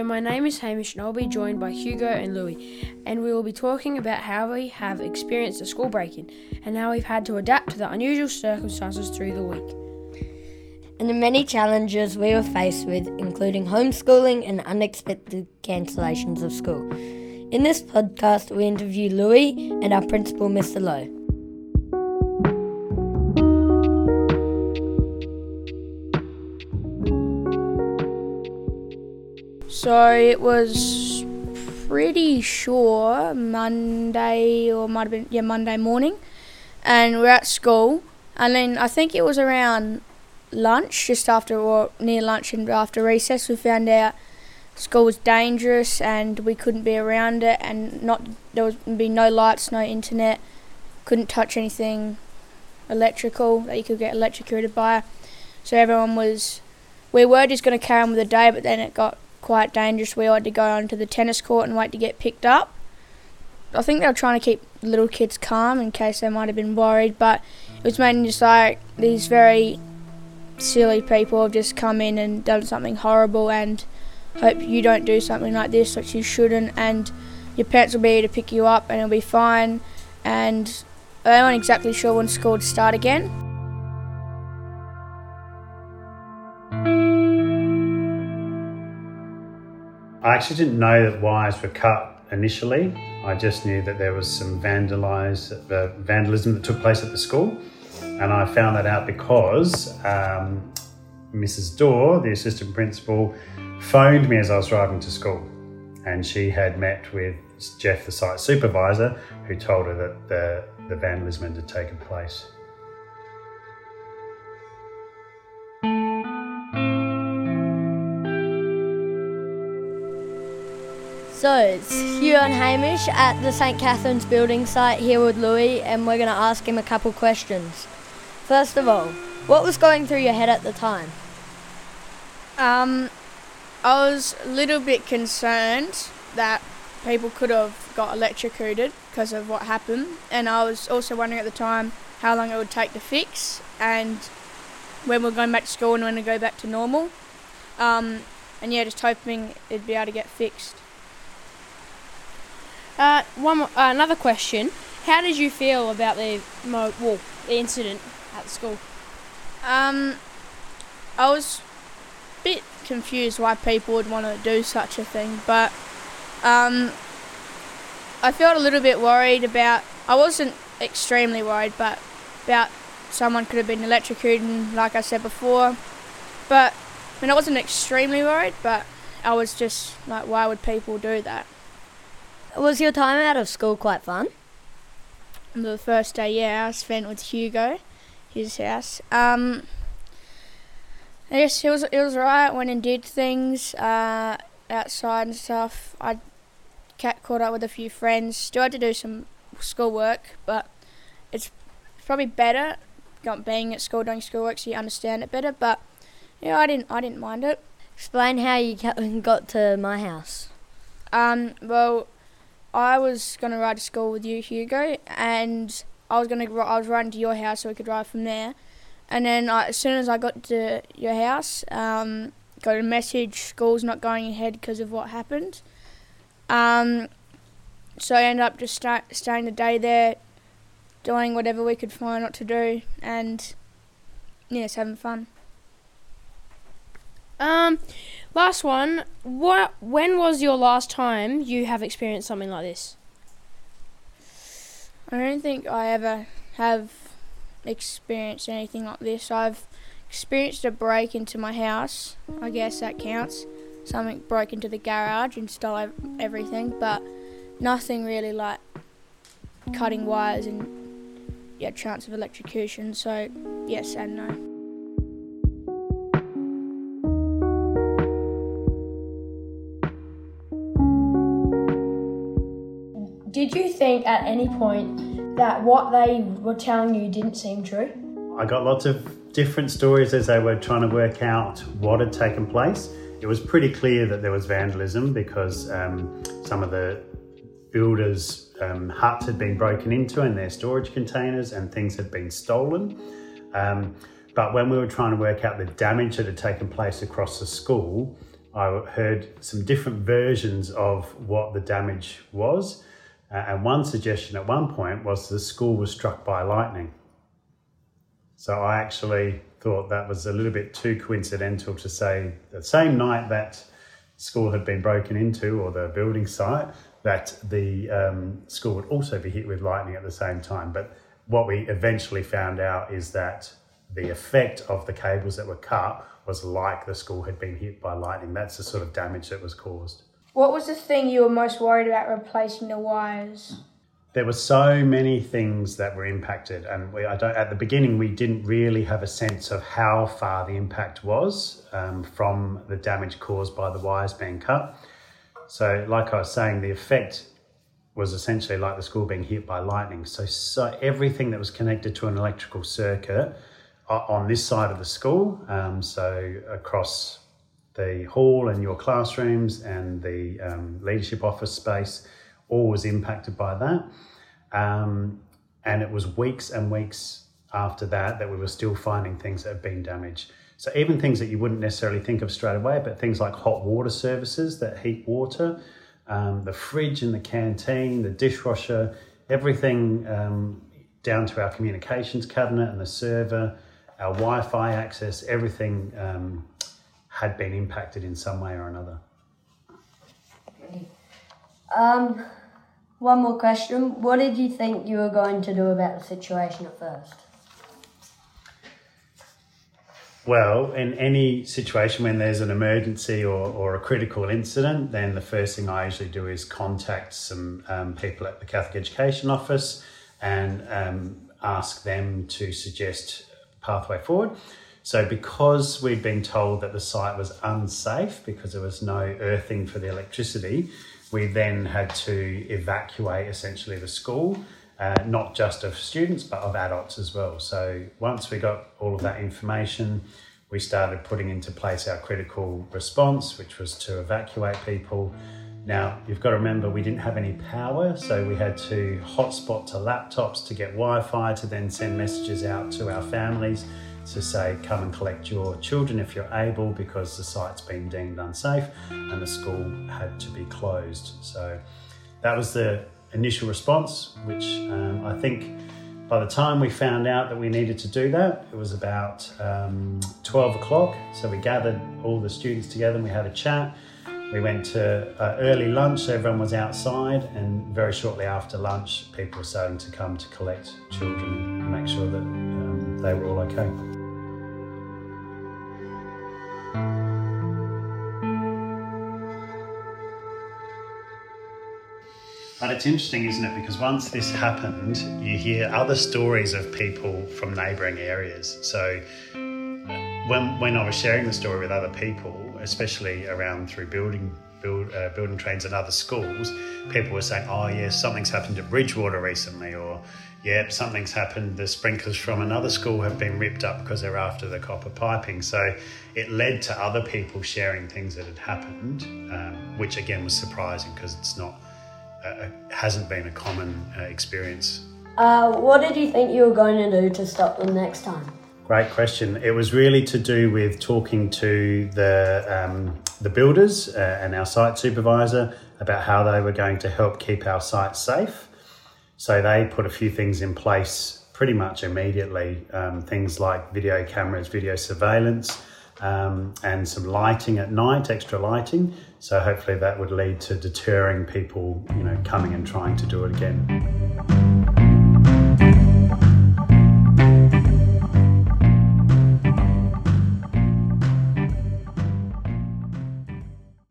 Hello, my name is Hamish and I'll be joined by Hugo and Louis, and we will be talking about how we have experienced a school break in and how we've had to adapt to the unusual circumstances through the week. And the many challenges we were faced with, including homeschooling and unexpected cancellations of school. In this podcast, we interview Louis and our principal, Mr. Lowe. So it was pretty sure Monday or might have been yeah Monday morning, and we're at school, and then I think it was around lunch, just after or near lunch and after recess, we found out school was dangerous and we couldn't be around it, and not there would be no lights, no internet, couldn't touch anything electrical that you could get electrocuted by. So everyone was, we were just going to carry on with the day, but then it got quite dangerous. We had to go onto the tennis court and wait to get picked up. I think they were trying to keep little kids calm in case they might have been worried, but it was mainly just like these very silly people have just come in and done something horrible and hope you don't do something like this, which you shouldn't, and your parents will be here to pick you up and it'll be fine. And they weren't exactly sure when school would start again. Actually didn't know that wires were cut initially. I just knew that there was some vandalised, uh, vandalism that took place at the school. And I found that out because um, Mrs. Dorr, the assistant principal, phoned me as I was driving to school. And she had met with Jeff, the site supervisor, who told her that the, the vandalism had taken place. So it's Hugh and Hamish at the St. Catherine's building site here with Louis, and we're going to ask him a couple questions. First of all, what was going through your head at the time? Um, I was a little bit concerned that people could have got electrocuted because of what happened, and I was also wondering at the time how long it would take to fix and when we're going back to school and when we go back to normal. Um, and yeah, just hoping it'd be able to get fixed. Uh, one uh, another question: How did you feel about the mo- well, the incident at the school? Um, I was a bit confused why people would want to do such a thing, but um, I felt a little bit worried about. I wasn't extremely worried, but about someone could have been electrocuted, like I said before. But I mean, I wasn't extremely worried, but I was just like, why would people do that? Was your time out of school quite fun? The first day, yeah, I spent with Hugo, his house. Um, I guess it was it was alright. Went and did things uh, outside and stuff. I cat caught up with a few friends. Still had to do some schoolwork, but it's probably better got being at school doing schoolwork so you understand it better. But yeah, I didn't I didn't mind it. Explain how you got to my house. Um, well, I was gonna ride to school with you, Hugo, and I was gonna I was riding to your house so we could drive from there. And then I, as soon as I got to your house, um, got a message: school's not going ahead because of what happened. Um, so I ended up just staying the day there, doing whatever we could find what to do, and yes, having fun. Um, last one. What? When was your last time you have experienced something like this? I don't think I ever have experienced anything like this. I've experienced a break into my house. I guess that counts. Something broke into the garage and stole everything, but nothing really like cutting wires and yeah, chance of electrocution. So yes and no. Did you think at any point that what they were telling you didn't seem true? I got lots of different stories as they were trying to work out what had taken place. It was pretty clear that there was vandalism because um, some of the builders' um, huts had been broken into and their storage containers and things had been stolen. Um, but when we were trying to work out the damage that had taken place across the school, I heard some different versions of what the damage was. Uh, and one suggestion at one point was the school was struck by lightning. So I actually thought that was a little bit too coincidental to say the same night that school had been broken into or the building site that the um, school would also be hit with lightning at the same time. But what we eventually found out is that the effect of the cables that were cut was like the school had been hit by lightning. That's the sort of damage that was caused. What was the thing you were most worried about replacing the wires? there were so many things that were impacted, and we, I don't, at the beginning we didn't really have a sense of how far the impact was um, from the damage caused by the wires being cut. So, like I was saying, the effect was essentially like the school being hit by lightning. So, so everything that was connected to an electrical circuit on this side of the school, um, so across the hall and your classrooms and the um, leadership office space all was impacted by that. Um, and it was weeks and weeks after that that we were still finding things that had been damaged. So even things that you wouldn't necessarily think of straight away, but things like hot water services that heat water, um, the fridge and the canteen, the dishwasher, everything um, down to our communications cabinet and the server, our Wi-Fi access, everything um, had been impacted in some way or another. Um, one more question. What did you think you were going to do about the situation at first? Well, in any situation when there's an emergency or, or a critical incident, then the first thing I usually do is contact some um, people at the Catholic Education Office and um, ask them to suggest a pathway forward. So, because we'd been told that the site was unsafe because there was no earthing for the electricity, we then had to evacuate essentially the school, uh, not just of students, but of adults as well. So once we got all of that information, we started putting into place our critical response, which was to evacuate people. Now, you've got to remember we didn't have any power, so we had to hotspot to laptops to get Wi Fi to then send messages out to our families to say, come and collect your children if you're able, because the site's been deemed unsafe and the school had to be closed. So that was the initial response, which um, I think by the time we found out that we needed to do that, it was about um, 12 o'clock. So we gathered all the students together and we had a chat. We went to uh, early lunch, everyone was outside, and very shortly after lunch, people were starting to come to collect children and make sure that um, they were all okay. But it's interesting, isn't it? Because once this happened, you hear other stories of people from neighbouring areas. So when, when I was sharing the story with other people, especially around through building build, uh, building trains and other schools, people were saying, "Oh, yes, something's happened at Bridgewater recently," or "Yep, something's happened. The sprinklers from another school have been ripped up because they're after the copper piping." So it led to other people sharing things that had happened, um, which again was surprising because it's not uh, hasn't been a common uh, experience. Uh, what did you think you were going to do to stop them next time? Great question. It was really to do with talking to the um, the builders uh, and our site supervisor about how they were going to help keep our site safe. So they put a few things in place pretty much immediately. Um, things like video cameras, video surveillance, um, and some lighting at night, extra lighting. So hopefully that would lead to deterring people, you know, coming and trying to do it again.